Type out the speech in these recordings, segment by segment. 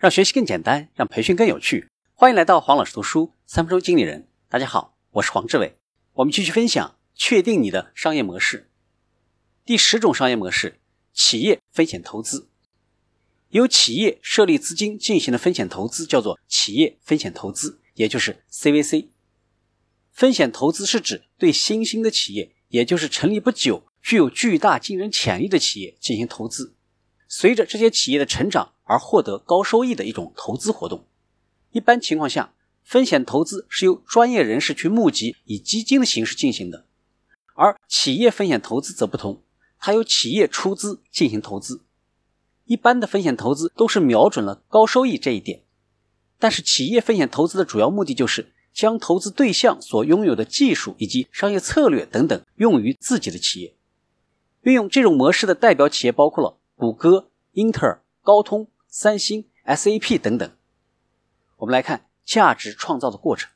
让学习更简单，让培训更有趣。欢迎来到黄老师读书三分钟经理人。大家好，我是黄志伟。我们继续分享，确定你的商业模式。第十种商业模式：企业风险投资。由企业设立资金进行的风险投资叫做企业风险投资，也就是 CVC。风险投资是指对新兴的企业，也就是成立不久、具有巨大竞争潜力的企业进行投资。随着这些企业的成长而获得高收益的一种投资活动。一般情况下，风险投资是由专业人士去募集，以基金的形式进行的。而企业风险投资则不同，它由企业出资进行投资。一般的风险投资都是瞄准了高收益这一点，但是企业风险投资的主要目的就是将投资对象所拥有的技术以及商业策略等等用于自己的企业。运用这种模式的代表企业包括了。谷歌、英特尔、高通、三星、SAP 等等。我们来看价值创造的过程，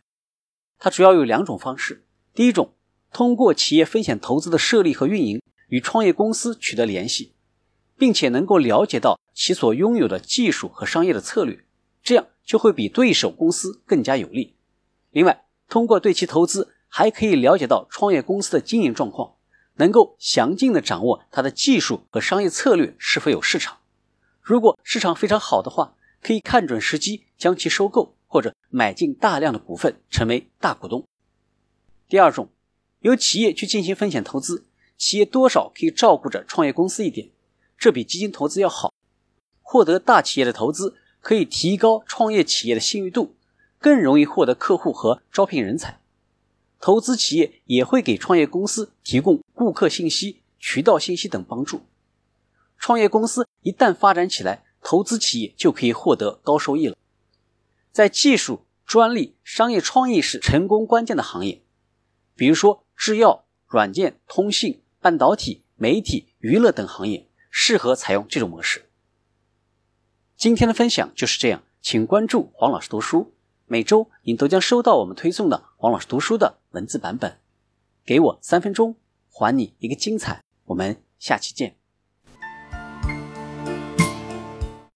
它主要有两种方式。第一种，通过企业风险投资的设立和运营，与创业公司取得联系，并且能够了解到其所拥有的技术和商业的策略，这样就会比对手公司更加有利。另外，通过对其投资，还可以了解到创业公司的经营状况。能够详尽的掌握它的技术和商业策略是否有市场，如果市场非常好的话，可以看准时机将其收购或者买进大量的股份成为大股东。第二种，由企业去进行风险投资，企业多少可以照顾着创业公司一点，这比基金投资要好。获得大企业的投资可以提高创业企业的信誉度，更容易获得客户和招聘人才。投资企业也会给创业公司提供顾客信息、渠道信息等帮助。创业公司一旦发展起来，投资企业就可以获得高收益了。在技术、专利、商业创意是成功关键的行业，比如说制药、软件、通信、半导体、媒体、娱乐等行业，适合采用这种模式。今天的分享就是这样，请关注黄老师读书。每周您都将收到我们推送的黄老师读书的文字版本。给我三分钟，还你一个精彩。我们下期见。